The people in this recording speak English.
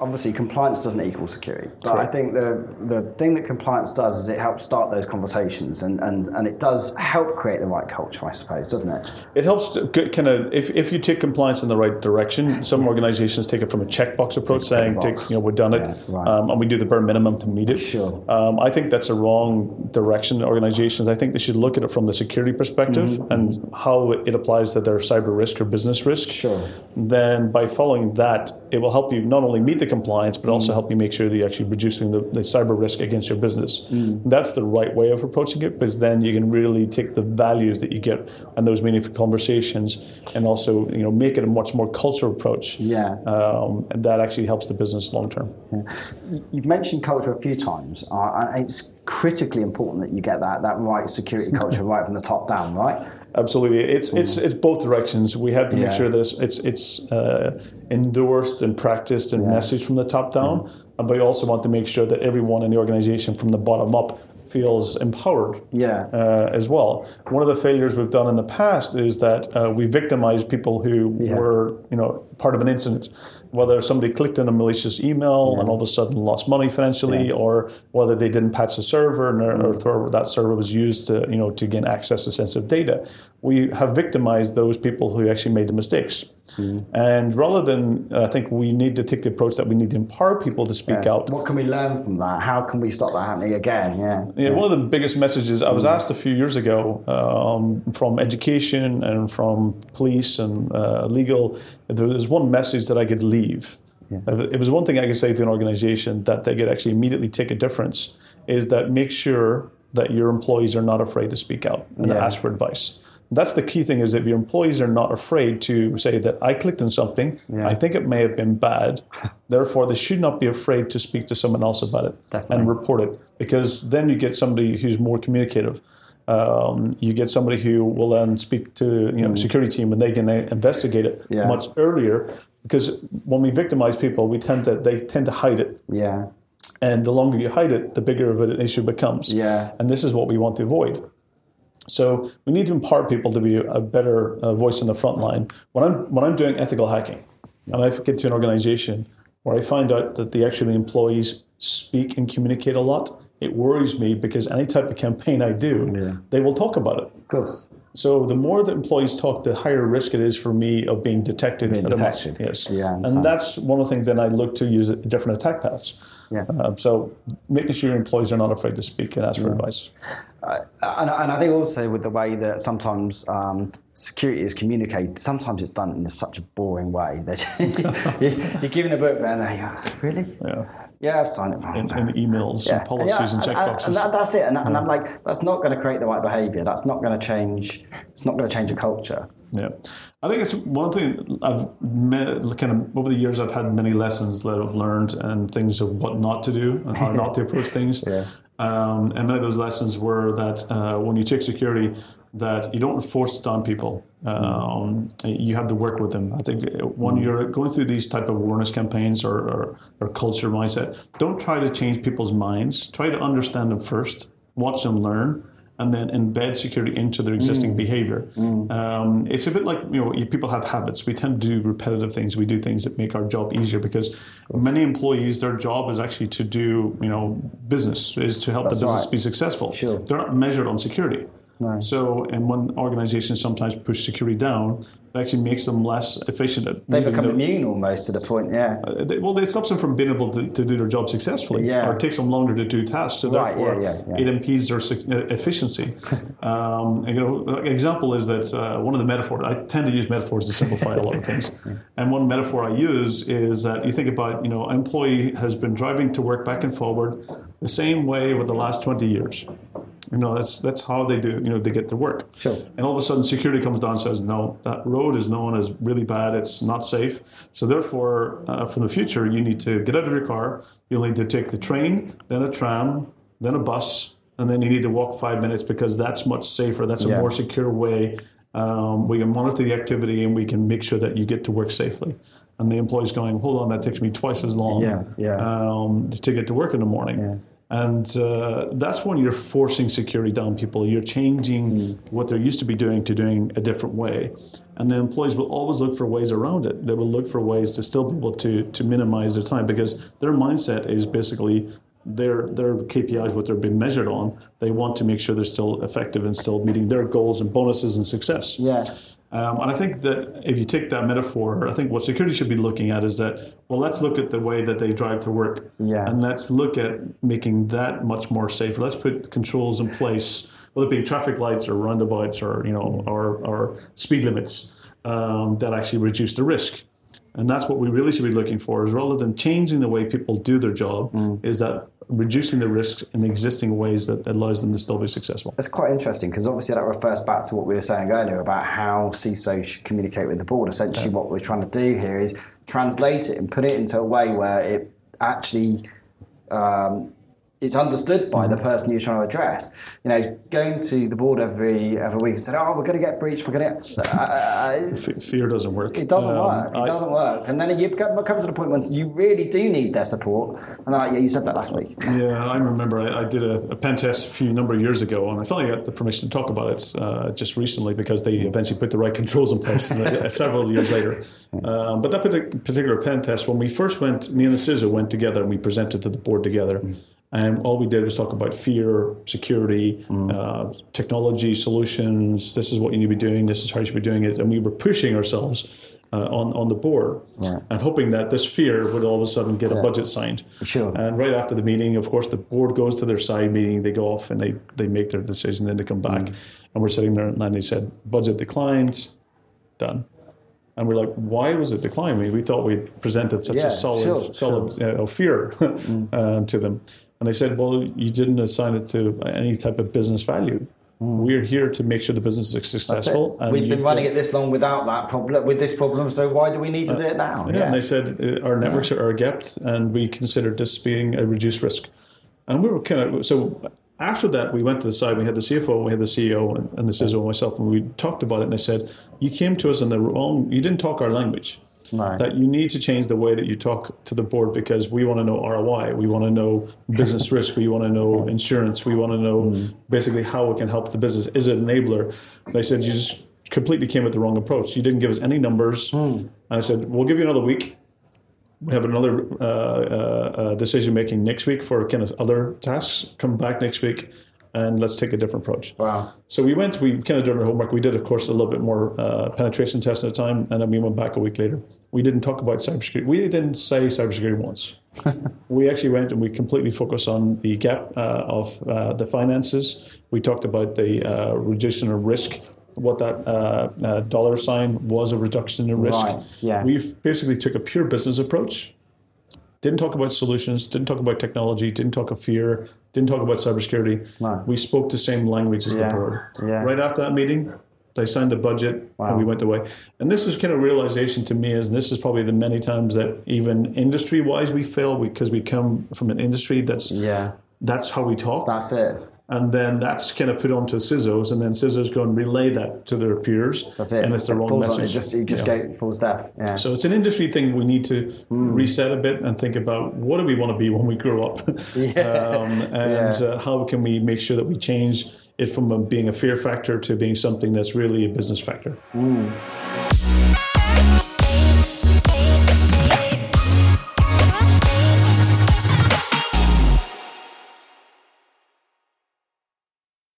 obviously compliance doesn't equal security, but I think the the thing that compliance does is it helps start those conversations, and, and, and it does help create the right culture, I suppose, doesn't it? It helps to kind of if, if you take compliance in the right direction. Some organisations take it from a checkbox approach, saying, checkbox. Take, you know, we've done it, Yeah, right. um, and we do the bare minimum to meet it. Sure. Um, I think that's a wrong direction. Organisations, I think they should look at it from the security perspective Mm-hmm. and how it applies to their cyber risk or business risk. Sure. Then by following that, it will help you not only meet the compliance, but Mm. also help you make sure that you're actually reducing the, the cyber risk against your business. Mm. That's the right way of approaching it, because then you can really take the values that you get and those meaningful conversations, and also you know make it a much more cultural approach. Yeah. um, and that actually helps the business long term. You've mentioned culture a few times. Uh, it's critically important that you get that, that right security culture right from the top down, right? Absolutely, it's it's it's both directions. We have to make sure that it's it's uh, endorsed and practiced and messaged from the top down, uh, but we also want to make sure that everyone in the organization from the bottom up feels empowered. Yeah. Uh, as well. One of the failures we've done in the past is that uh, we victimized people who Yeah. were, you know, part of an incident, whether somebody clicked on a malicious email and all of a sudden lost money financially, or whether they didn't patch the server and or, or that server was used to, you know, to gain access to sensitive data. We have victimized those people who actually made the mistakes. And rather than, I think we need to take the approach that we need to empower people to speak out. What can we learn from that? How can we stop that happening again? Yeah. Yeah, one of the biggest messages I was asked a few years ago um, from education and from police and uh, legal. There was one message that I could leave. If It was one thing I could say to an organization that they could actually immediately take a difference is that make sure that your employees are not afraid to speak out and Yeah. ask for advice. That's the key thing is if your employees are not afraid to say that I clicked on something, Yeah. I think it may have been bad. Therefore, they should not be afraid to speak to someone else about it Definitely. and report it because then you get somebody who's more communicative. Um, you get somebody who will then speak to you know security team and they can uh, investigate it Mm. Yeah. much earlier because when we victimize people, we tend to they tend to hide it, Yeah. and the longer you hide it, the bigger of an issue becomes. Yeah. and this is what we want to avoid. So we need to empower people to be a better uh, voice in the front line. When I'm when I'm doing ethical hacking, and I get to an organization where I find out that the actually employees speak and communicate a lot, it worries me because any type of campaign I do, Yeah. they will talk about it. Of course. So the more the employees talk, the higher risk it is for me of being detected. Being detected. yes, Yeah, and that's one of the things that I look to use different attack paths. Yeah. Uh, so making sure your employees are not afraid to speak and ask for advice. Uh, and, and I think also with the way that sometimes um, security is communicated, sometimes it's done in such a boring way. That you're giving a book and they go, really? Yeah. Yeah, I've signed it for In, in emails and policies and and, checkboxes. and that, that's it. And, and I'm hmm. like, that's not going to create the right behaviour. That's not going to change. It's not going to change a culture. Yeah, I think it's one thing I've met, kind of over the years. I've had many lessons that I've learned and things of what not to do and how not to approach things. Yeah. Um, and many of those lessons were that uh, when you take security, that you don't force it on people. Um, You have to work with them. I think when you're going through these type of awareness campaigns or, or, or culture mindset, don't try to change people's minds. Try to understand them first, watch them learn, and then embed security into their existing behavior. Um, it's a bit like you know people have habits. We tend to do repetitive things. We do things that make our job easier because many employees, their job is actually to do you know business is to help That's the business right. be successful. Sure. They're not measured on security. No. So, and when organizations sometimes push security down, it actually makes them less efficient at They become the- immune almost to the point. Yeah. uh, they- well, it stops them from being able to, to do their job successfully, Yeah. or it takes them longer to do tasks. So Right, therefore, yeah, yeah, it impedes their uh, efficiency. um, you know, example is that uh, one of the metaphors. I tend to use metaphors to simplify a lot of things. And one metaphor I use is that you think about, you know, an employee has been driving to work back and forward the same way over the last twenty years. You know, that's that's how they do. You know, they get to work. Sure. And all of a sudden, security comes down and says, no, that road is known as really bad. It's not safe. So therefore, uh, for the future, you need to get out of your car. You'll need to take the train, then a tram, then a bus, and then you need to walk five minutes because that's much safer. That's a Yeah. more secure way. Um, we can monitor the activity and we can make sure that you get to work safely. And the employee's going, hold on, that takes me twice as long Yeah, yeah. Um, to get to work in the morning. And uh, that's when you're forcing security down people. You're changing mm. what they're used to be doing to doing a different way. And the employees will always look for ways around it. They will look for ways to still be able to, to minimize their time because their mindset is basically their their KPIs, what they're being measured on, they want to make sure they're still effective and still meeting their goals and bonuses and success. Yeah. Um, and I think that if you take that metaphor, I think what security should be looking at is that, well, let's look at the way that they drive to work. Yeah. And let's look at making that much more safer. Let's put controls in place, whether it be traffic lights or roundabouts or, you know, or, or speed limits um, that actually reduce the risk. And that's what we really should be looking for is rather than changing the way people do their job, mm. is that reducing the risks in existing ways that, that allows them to still be successful. That's quite interesting because obviously that refers back to what we were saying earlier about how CISO should communicate with the board. Essentially, yeah. what we're trying to do here is translate it and put it into a way where it actually um, it's understood by the person you're trying to address. You know, going to the board every every week and saying, "Oh, we're going to get breached. We're going to." Uh, uh Fear doesn't work. It doesn't um, work. It I, doesn't work. And then you come, come to the point when you really do need their support. And like, "Yeah, you said that last week." Yeah, I remember. I, I did a, a, pen test a few number of years ago, and I finally got the permission to talk about it uh, just recently because they eventually put the right controls in place uh, several years later. Um, but that particular pen test, when we first went, me and the CISO went together and we presented to the board together. Mm. And all we did was talk about fear, security, mm. uh, technology, solutions. This is what you need to be doing. This is how you should be doing it. And we were pushing ourselves uh, on, on the board yeah. and hoping that this fear would all of a sudden get yeah. a budget signed. Sure. And right after the meeting, of course, the board goes to their side meeting, they go off and they, they make their decision, then they come back. Mm. And we're sitting there and they said, budget declined, done. And we're like, why was it declining? We thought we presented such yeah, a solid, sure, solid sure. You know, fear mm. uh, to them. And they said, well, you didn't assign it to any type of business value. Mm. We're here to make sure the business is successful. We've been running it this long without that problem, with this problem. So why do we need to uh, do it now? Yeah, yeah. and they said uh, our networks yeah. are gapped, and we considered this being a reduced risk. And we were kind of so. After that, we went to the side. We had the CFO, we had the CEO, and, and the CISO, and myself, and we talked about it. And they said, "You came to us in the wrong. You didn't talk our language." Right. That you need to change the way that you talk to the board because we want to know ROI, we want to know business risk, we want to know insurance, we want to know mm. basically how it can help the business. Is it an enabler? They said you just completely came with the wrong approach. You didn't give us any numbers. Mm. I said we'll give you another week. We have another uh, uh, uh, decision making next week for kind of other tasks. Come back next week and let's take a different approach. Wow. So we went, we kind of did our homework. We did, of course, a little bit more uh, penetration tests at the time, and then we went back a week later. We didn't talk about cybersecurity. We didn't say cybersecurity once. we actually went and we completely focused on the gap uh, of uh, the finances. We talked about the uh, reduction of risk, what that uh, uh, dollar sign was a reduction in risk. Right. Yeah. We basically took a pure business approach didn't talk about solutions, didn't talk about technology, didn't talk of fear, didn't talk about cybersecurity. No. We spoke the same language as yeah. the board. Yeah. Right after that meeting, they signed a budget wow. and we went away. And this is kind of realization to me is, and this is probably the many times that even industry wise we fail because we come from an industry that's yeah that's how we talk. That's it. And then that's kind of put onto CISOs, and then CISOs go and relay that to their peers. That's it. And it's the it wrong message. It just, you just yeah. deaf. Yeah. So it's an industry thing we need to mm. reset a bit and think about what do we want to be when we grow up? yeah. um, and yeah. uh, how can we make sure that we change it from being a fear factor to being something that's really a business factor. Mm.